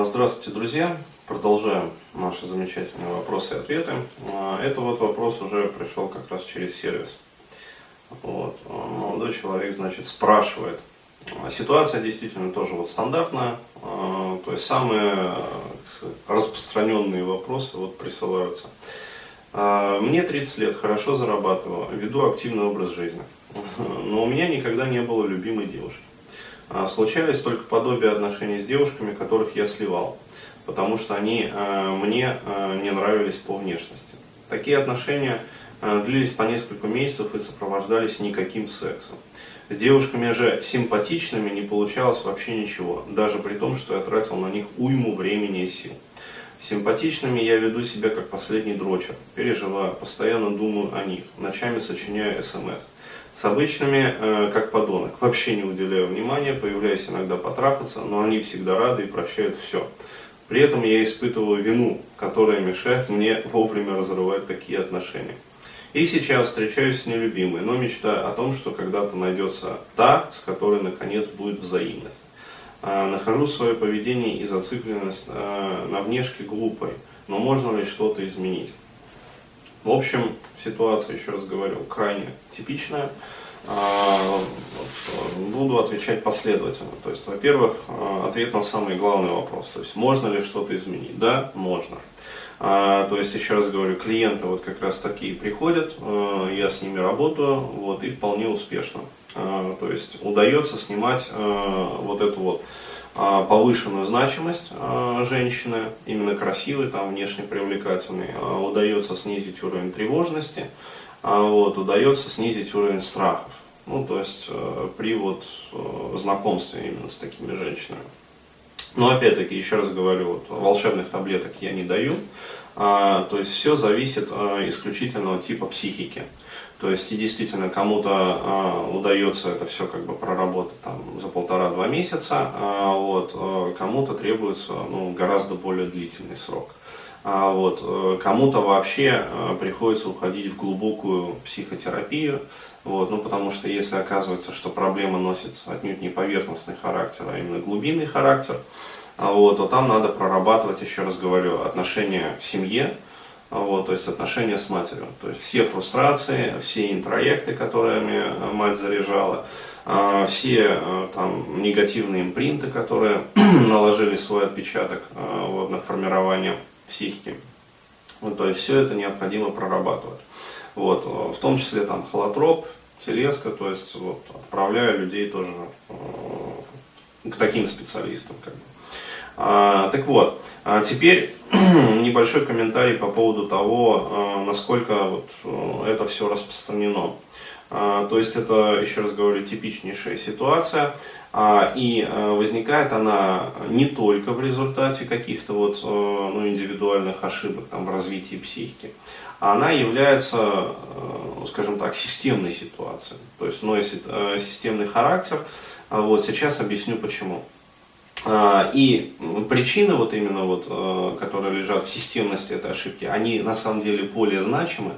А, здравствуйте, друзья! Продолжаем наши замечательные вопросы и ответы. А, это вот вопрос уже пришел как раз через сервис. Вот. Молодой человек, значит, спрашивает. Ситуация действительно тоже вот стандартная. То есть самые распространенные вопросы вот присылаются. Мне 30 лет, хорошо зарабатываю, веду активный образ жизни. Но у меня никогда не было любимой девушки. А, случались только подобие отношений с девушками, которых я сливал, потому что они а, мне а, не нравились по внешности. Такие отношения длились по несколько месяцев и сопровождались никаким сексом. С девушками же симпатичными не получалось вообще ничего, даже при том, что я тратил на них уйму времени и сил. Симпатичными я веду себя как последний дрочер, переживаю, постоянно думаю о них, ночами сочиняю смс. С обычными, э, как подонок, вообще не уделяю внимания, появляюсь иногда потрахаться, но они всегда рады и прощают все. При этом я испытываю вину, которая мешает мне вовремя разрывать такие отношения. И сейчас встречаюсь с нелюбимой, но мечтаю о том, что когда-то найдется та, с которой наконец будет взаимность. А, нахожу свое поведение и зацикленность а, на внешке глупой, но можно ли что-то изменить? В общем, ситуация, еще раз говорю, крайне типичная. А, буду отвечать последовательно. То есть, во-первых, а, ответ на самый главный вопрос. То есть, можно ли что-то изменить? Да, можно. А, то есть, еще раз говорю, клиенты вот как раз такие приходят, я с ними работаю, вот, и вполне успешно. То есть, удается снимать вот эту вот а, повышенную значимость а, женщины, именно красивой, там, внешне привлекательной, а, удается снизить уровень тревожности, вот, удается снизить уровень страхов. Ну, то есть э, при вот э, знакомстве именно с такими женщинами. Но опять-таки, еще раз говорю, вот, волшебных таблеток я не даю. А, то есть все зависит а, исключительно от типа психики. То есть и действительно кому-то а, удается это все как бы проработать там, за полтора-два месяца, а, вот, а, кому-то требуется ну, гораздо более длительный срок. А, вот, э, кому-то вообще а, приходится уходить в глубокую психотерапию, вот, ну, потому что если оказывается, что проблема носит отнюдь не поверхностный характер, а именно глубинный характер, вот, то там надо прорабатывать, еще раз говорю, отношения в семье, вот, то есть отношения с матерью. То есть все фрустрации, все интроекты, которыми мать заряжала, а, все а, там негативные импринты, которые наложили свой отпечаток а, вот, на формирование психики. Вот, то есть все это необходимо прорабатывать. Вот, в том числе там холотроп, телеска, то есть вот, отправляю людей тоже к таким специалистам. Как бы. А, так вот, а теперь небольшой комментарий по поводу того, а, насколько вот э, это все распространено. То есть это, еще раз говорю, типичнейшая ситуация. И э, возникает она не только в результате каких-то вот, э, ну, индивидуальных ошибок там, в развитии психики, она является, скажем так, системной ситуацией. То есть носит системный характер. Вот сейчас объясню почему. А, и причины, вот именно вот, э, которые лежат в системности этой ошибки, они на самом деле более значимы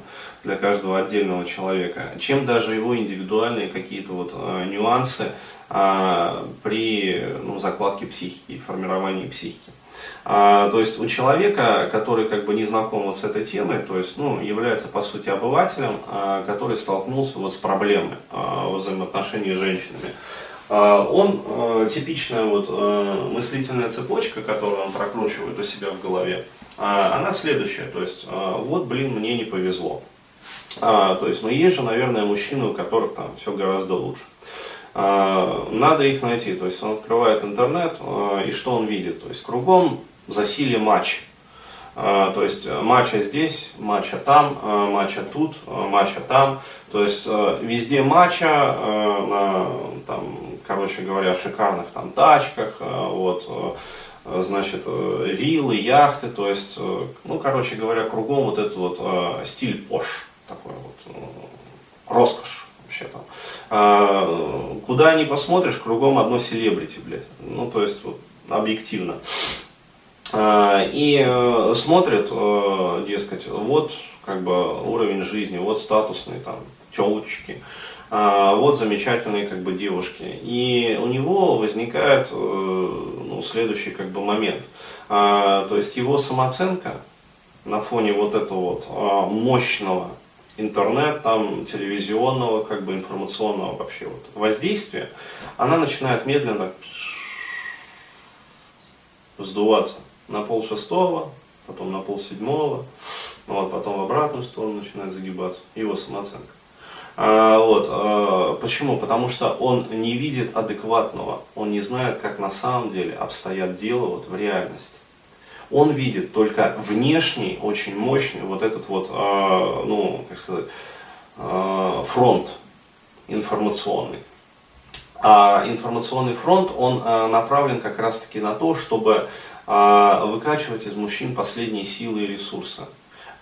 для каждого отдельного человека, чем даже его индивидуальные какие-то вот э, нюансы а, при ну, закладке психики, формировании психики. А, то есть у человека, который как бы не знаком вот с этой темой, то есть ну, является по сути обывателем, который столкнулся вот с проблемой взаимоотношений с женщинами. А, он э, типичная вот э, мыслительная цепочка, которую он прокручивает у себя в голове, а, она следующая, то есть э, вот, блин, мне не повезло. А, то есть, ну есть же, наверное, мужчины, у которых там все гораздо лучше. Надо их найти, то есть он открывает интернет, и что он видит? То есть кругом засилие матч. То есть матча здесь, матча там, матча тут, матча там. То есть везде матча на там, короче говоря, шикарных там тачках, э, вот, э, значит, э, виллы, яхты, то есть, ну, короче говоря, кругом вот этот вот стиль пош, такой вот, роскошь вообще там. А, куда ни посмотришь, кругом одно селебрити, блядь, ну, то есть, вот, объективно. А, и смотрят, дескать, вот, как бы, уровень жизни, вот статусные там телочки, вот замечательные как бы девушки. И у него возникает э, ну, ну, следующий как бы момент. А, то есть его самооценка на фоне вот этого вот а, мощного интернет, там, телевизионного, как бы информационного вообще вот воздействия, она начинает медленно сдуваться на пол шестого, потом на пол седьмого, вот, потом в обратную сторону начинает загибаться его самооценка. А, вот, а, почему? Потому что он не видит адекватного, он не знает, как на самом деле обстоят дела вот в реальности. Он видит только внешний, очень мощный вот этот вот, а, ну, как сказать, фронт информационный. А информационный фронт, он направлен как раз-таки на то, чтобы выкачивать из мужчин последние силы и ресурсы.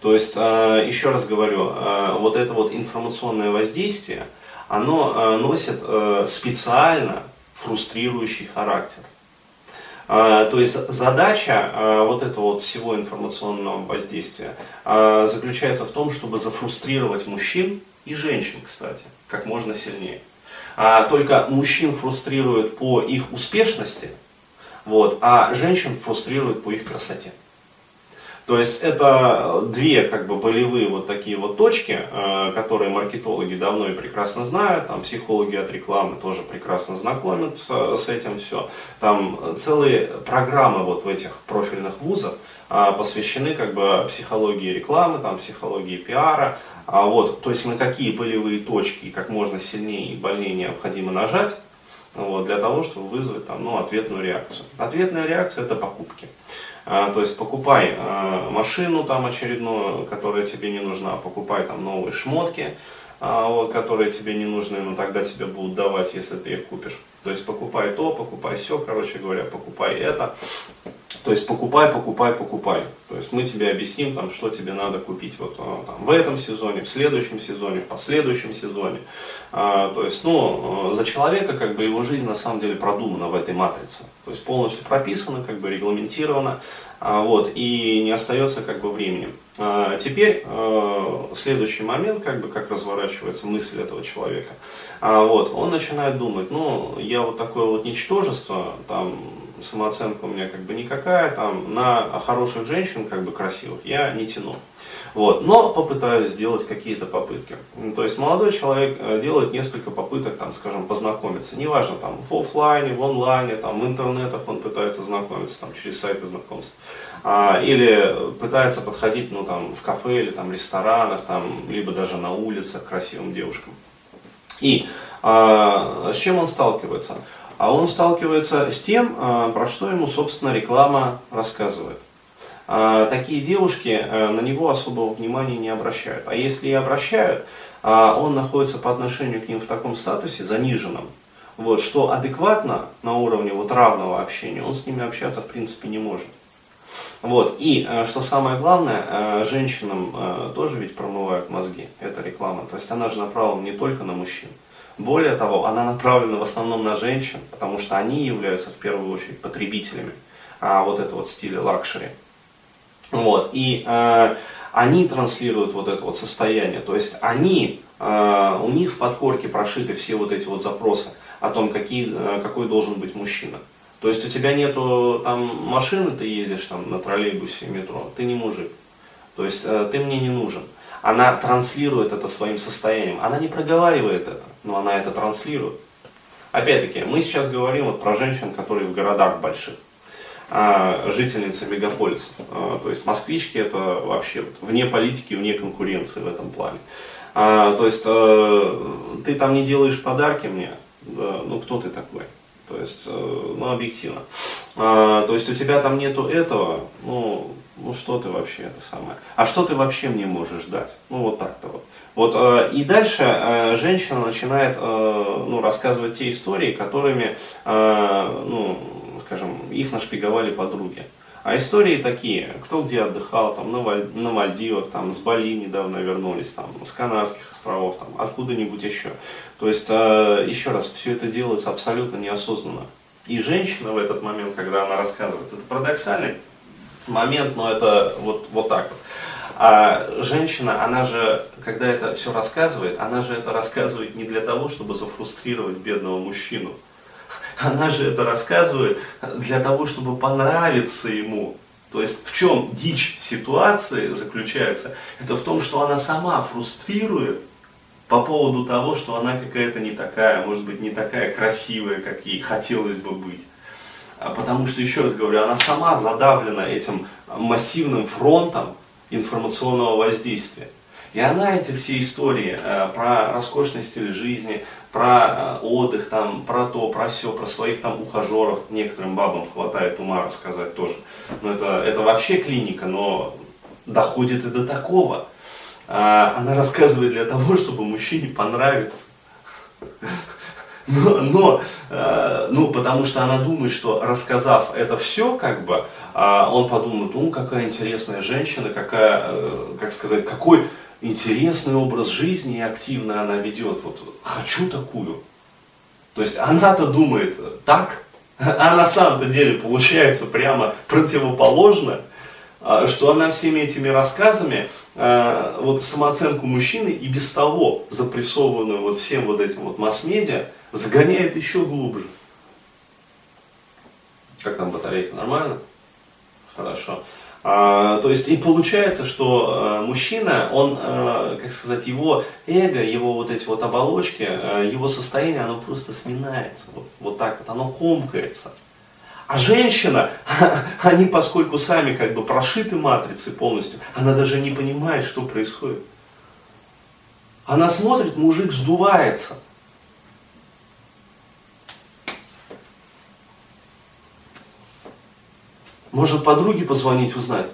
То есть, а, еще раз говорю, а, вот это вот информационное воздействие, оно носит специально фрустрирующий характер. То есть задача вот этого вот всего информационного воздействия заключается в том, чтобы зафрустрировать мужчин и женщин, кстати, как можно сильнее. Только мужчин фрустрирует по их успешности, вот, а женщин фрустрирует по их красоте. То есть это две как бы болевые вот такие вот точки, э, которые маркетологи давно и прекрасно знают, там психологи от рекламы тоже прекрасно знакомятся с этим все. Там целые программы вот в этих профильных вузах э, посвящены как бы психологии рекламы, там психологии пиара, а вот, то есть на какие болевые точки как можно сильнее и больнее необходимо нажать, вот, для того, чтобы вызвать там, ну, ответную реакцию. Ответная реакция это покупки. А, то есть покупай а, машину там очередную, которая тебе не нужна, покупай там новые шмотки, вот, которые тебе не нужны, но тогда тебе будут давать, если ты их купишь. То есть покупай то, покупай все, короче говоря, покупай это. То есть покупай, покупай, покупай. То есть мы тебе объясним, там, что тебе надо купить вот, а, там, в этом сезоне, в следующем сезоне, в последующем сезоне. А, то есть, ну, за человека как бы его жизнь на самом деле продумана в этой матрице. То есть полностью прописана, как бы регламентирована. А, вот, и не остается как бы времени. А, теперь а, следующий момент, как бы как разворачивается мысль этого человека. Вот, он начинает думать, ну, я вот такое вот ничтожество, там, самооценка у меня как бы никакая, там, на хороших женщин, как бы красивых, я не тяну. Вот. Но попытаюсь сделать какие-то попытки. То есть молодой человек э, делает несколько попыток, там, скажем, познакомиться. Неважно, там, в офлайне, в онлайне, там, в интернетах он пытается знакомиться, там, через сайты знакомств. А, или пытается подходить, ну, там, в кафе или там, ресторанах, там, либо даже на улице к красивым девушкам. И а, с чем он сталкивается? А он сталкивается с тем, а, про что ему, собственно, реклама рассказывает. А, такие девушки э, на него особого внимания не обращают. А если и обращают, а, он находится по отношению к ним в таком статусе заниженном, вот, что адекватно на уровне вот равного общения он с ними общаться в принципе не может. Вот. И э, что самое главное, э, женщинам тоже ведь промывают мозги, эта реклама. То есть она же направлена не только на мужчин. Более того, она направлена в основном на женщин, потому что они являются в первую очередь потребителями а, вот этого вот стиля luxury. Вот, и э, они транслируют вот это вот состояние, то есть они, э, у них в подкорке прошиты все вот эти вот запросы о том, какие, э, какой должен быть мужчина. То есть у тебя нету там машины, ты ездишь там на троллейбусе, метро, ты не мужик. То есть э, ты мне не нужен. Она транслирует это своим состоянием. Она не проговаривает это, но она это транслирует. Опять-таки, мы сейчас говорим вот про женщин, которые в городах больших. А, жительницы мегаполисов. А, то есть москвички это вообще вне политики, вне конкуренции в этом плане. А, то есть э, ты там не делаешь подарки мне, да, ну кто ты такой? То есть, э, ну объективно. То есть у тебя там нету этого, ну, ну что ты вообще это самое? А что ты вообще мне можешь дать? Ну вот так-то вот. Вот, э, и дальше женщина начинает ну, рассказывать те истории, которыми ну, скажем, их нашпиговали подруги. А истории такие, кто где отдыхал, там, на, на Мальдивах, там, с Бали недавно вернулись, там, с Канарских островов, там, откуда-нибудь еще. То есть, э, еще раз, все это делается абсолютно неосознанно. И женщина в этот момент, когда она рассказывает, это парадоксальный момент, но это вот, вот так вот. А женщина, она же, когда это все рассказывает, она же это рассказывает не для того, чтобы зафрустрировать бедного мужчину, Она же это рассказывает для того, чтобы понравиться ему. То есть в чем дичь ситуации заключается? Это в том, что она сама фрустрирует по поводу того, что она какая-то не такая, может быть, не такая красивая, как ей хотелось бы быть. А потому что, еще раз говорю, она сама задавлена этим массивным фронтом информационного воздействия. И она эти все истории э, про роскошный стиль жизни, про э, отдых, там, про то, про все, про своих там ухажеров, некоторым бабам хватает ума рассказать тоже. Но это, это вообще клиника, но доходит и до такого. А, она рассказывает для того, чтобы мужчине понравиться. Но, но э, ну, потому что она думает, что рассказав это все, как бы, э, он подумает, ну, какая интересная женщина, какая, э, как сказать, какой интересный образ жизни и активно она ведет. Вот хочу такую. То есть она-то думает так, а на самом-то деле получается прямо противоположно, а, что она всеми этими рассказами а, вот самооценку мужчины и без того запрессованную вот всем вот этим вот масс-медиа загоняет еще глубже. Как там батарейка? Нормально? Хорошо. А, то есть и получается, что а, мужчина, он, а, как сказать, его эго, его вот эти вот оболочки, а, его состояние, оно просто сминается. Вот, вот так вот, оно комкается. А женщина, они поскольку сами как бы прошиты матрицей полностью, она даже не понимает, что происходит. Она смотрит, мужик сдувается. Может подруге позвонить, узнать.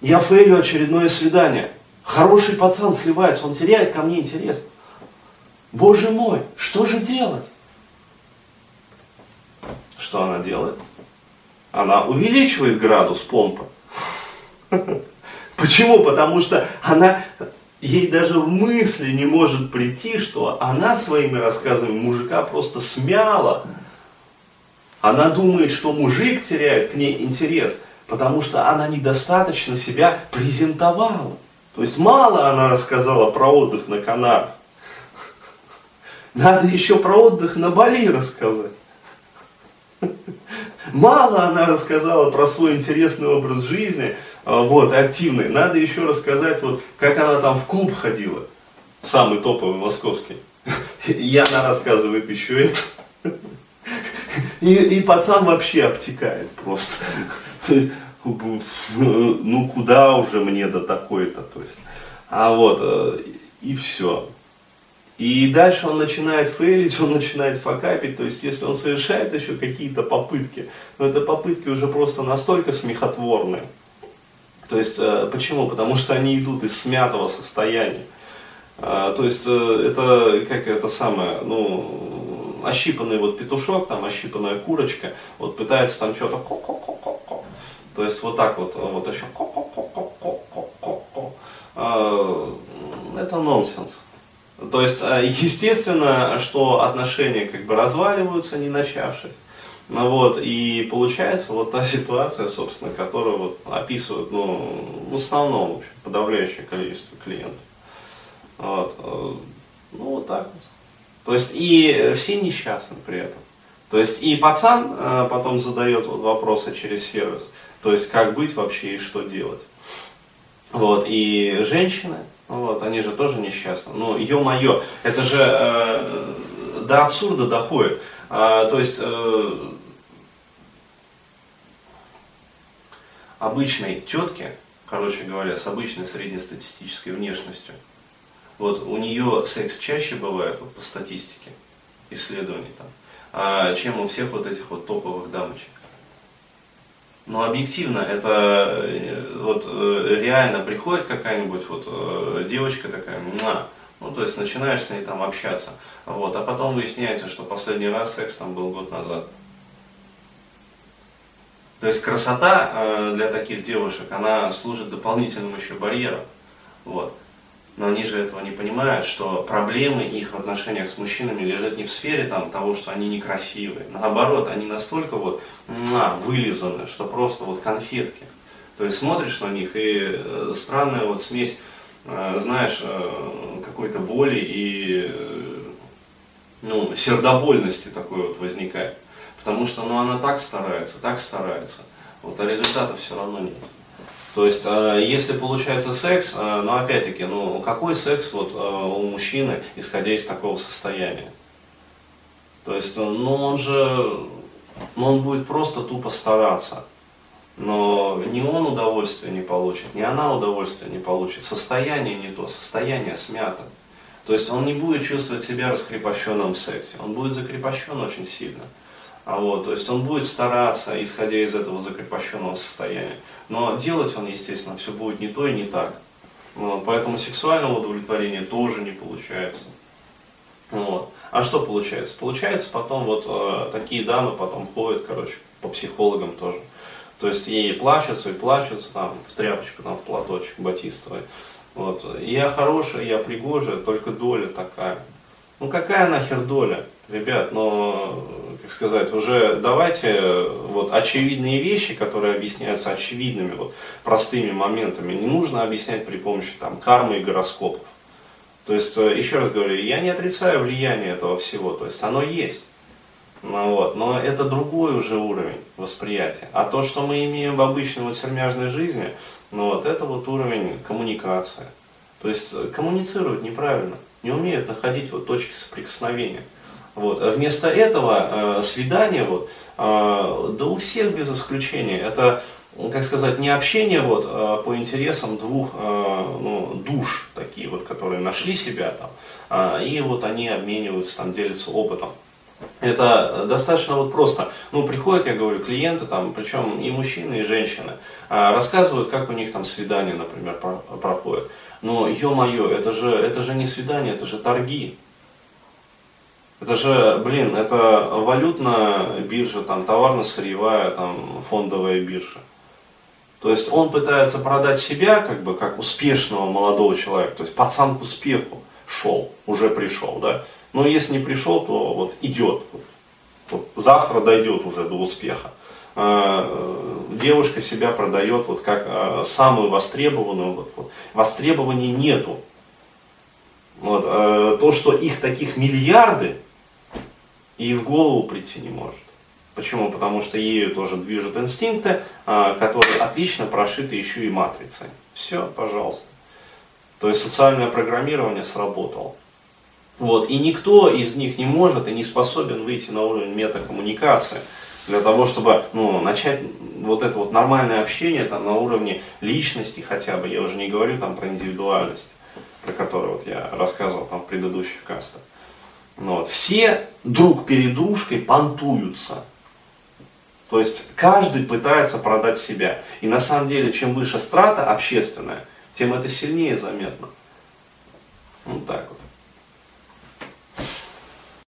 Я фейлю очередное свидание. Хороший пацан сливается, он теряет ко мне интерес. Боже мой, что же делать? Что она делает? Она увеличивает градус помпы. Почему? Потому что она, ей даже в мысли не может прийти, что она своими рассказами мужика просто смяла она думает, что мужик теряет к ней интерес, потому что она недостаточно себя презентовала. То есть мало она рассказала про отдых на Канарах. Надо еще про отдых на Бали рассказать. Мало она рассказала про свой интересный образ жизни, а, вот, активный. Надо еще рассказать, вот, как она там в клуб ходила, самый топовый московский. И она рассказывает еще это. И, и пацан вообще обтекает просто. То есть, ну куда уже мне до такой-то, то есть. А вот, э, и все. И дальше он начинает фейлить, он начинает факапить, то есть если он совершает еще какие-то попытки, но это попытки уже просто настолько смехотворные. То есть, э, почему? Потому что они идут из смятого состояния. А, то есть, э, это как это самое, ну, ощипанный вот петушок, там ощипанная курочка, вот пытается там что-то ко-ко-ко-ко-ко. То есть вот так вот, вот еще ко-ко-ко-ко-ко-ко. Это нонсенс. То есть, а, естественно, что отношения как бы разваливаются, не начавшись. Ну вот, и получается вот та ситуация, собственно, которую вот описывают, ну, в основном, в общем, подавляющее количество клиентов. Вот. Э, ну, вот так вот. То есть и все несчастны при этом. То есть и пацан э, потом задает вот вопросы через сервис. То есть как быть вообще и что делать. Вот, и женщины, вот, они же тоже несчастны. Ну, ё-моё, это же э, до абсурда доходит. А, то есть э, обычной тетке, короче говоря, с обычной среднестатистической внешностью, вот у нее секс чаще бывает вот, по статистике исследований там, а, чем у всех вот этих вот топовых дамочек. Но объективно это э, вот э, реально приходит какая-нибудь вот э, девочка такая, муа, ну то есть начинаешь с ней там общаться, вот, а потом выясняется, что последний раз секс там был год назад. То есть красота для таких девушек, она служит дополнительным еще барьером. Вот но они же этого не понимают, что проблемы их в отношениях с мужчинами лежат не в сфере там, того, что они некрасивые. Наоборот, они настолько вот на, вылизаны, что просто вот конфетки. То есть смотришь на них и э, странная вот смесь, э, знаешь, э, какой-то боли и ну, сердобольности такой вот возникает. Потому что ну, она так старается, так старается, вот, а результата все равно нет. То есть, э, если получается секс, э, ну опять-таки, ну какой секс вот э, у мужчины, исходя из такого состояния? То есть, ну он же, ну он будет просто тупо стараться. Но ни он удовольствия не получит, ни она удовольствия не получит. Состояние не то, состояние смято. То есть он не будет чувствовать себя раскрепощенным в сексе, он будет закрепощен очень сильно. А вот, то есть он будет стараться, исходя из этого закрепощенного состояния. Но делать он, естественно, все будет не то и не так. Вот, поэтому сексуального удовлетворения тоже не получается. Вот. А что получается? Получается потом вот э, такие дамы потом ходят, короче, по психологам тоже. То есть ей плачутся и плачутся там в тряпочку, там в платочек батистовый. Вот. Я хорошая, я пригожая, только доля такая. Ну какая нахер доля? Ребят, ну, как сказать, уже давайте вот очевидные вещи, которые объясняются очевидными, вот, простыми моментами, не нужно объяснять при помощи там, кармы и гороскопов. То есть, э, еще раз говорю, я не отрицаю влияние этого всего, то есть оно есть. Ну, вот, но это другой уже уровень восприятия. А то, что мы имеем в обычной вот сермяжной жизни, ну, вот, это вот уровень коммуникации. То есть э, коммуницировать неправильно, не умеют находить вот точки соприкосновения. Вот. А вместо этого э, свидание, вот, э, да у всех без исключения, это, как сказать, не общение вот, э, по интересам двух э, ну, душ, такие вот, которые нашли себя там, э, и вот они обмениваются, там, делятся опытом. Это достаточно вот просто. Ну, приходят, я говорю, клиенты, там, причем и мужчины, и женщины, э, рассказывают, как у них там свидание, например, проходит. Но, ё-моё, это же, это же не свидание, это же торги. Это же, блин, это валютная биржа, там, товарно-сырьевая, там, фондовая биржа. То есть он пытается продать себя, как бы, как успешного молодого человека. То есть пацан к успеху шел, уже пришел, да. Но если не пришел, то вот идет. Вот, завтра дойдет уже до успеха. А, девушка себя продает вот как а, самую востребованную. Вот, вот. Востребований нету. Вот, а, то, что их таких миллиарды, и в голову прийти не может. Почему? Потому что ею тоже движут инстинкты, а, которые отлично прошиты еще и матрицей. Все, пожалуйста. То есть социальное программирование сработало. Вот. И никто из них не может и не способен выйти на уровень метакоммуникации для того, чтобы ну, начать вот это вот нормальное общение там, на уровне личности хотя бы. Я уже не говорю там про индивидуальность, про которую вот я рассказывал там в предыдущих кастах. Ну, вот. Все друг перед дружкой понтуются. То есть каждый пытается продать себя. И на самом деле, чем выше страта общественная, тем это сильнее заметно. Вот так вот.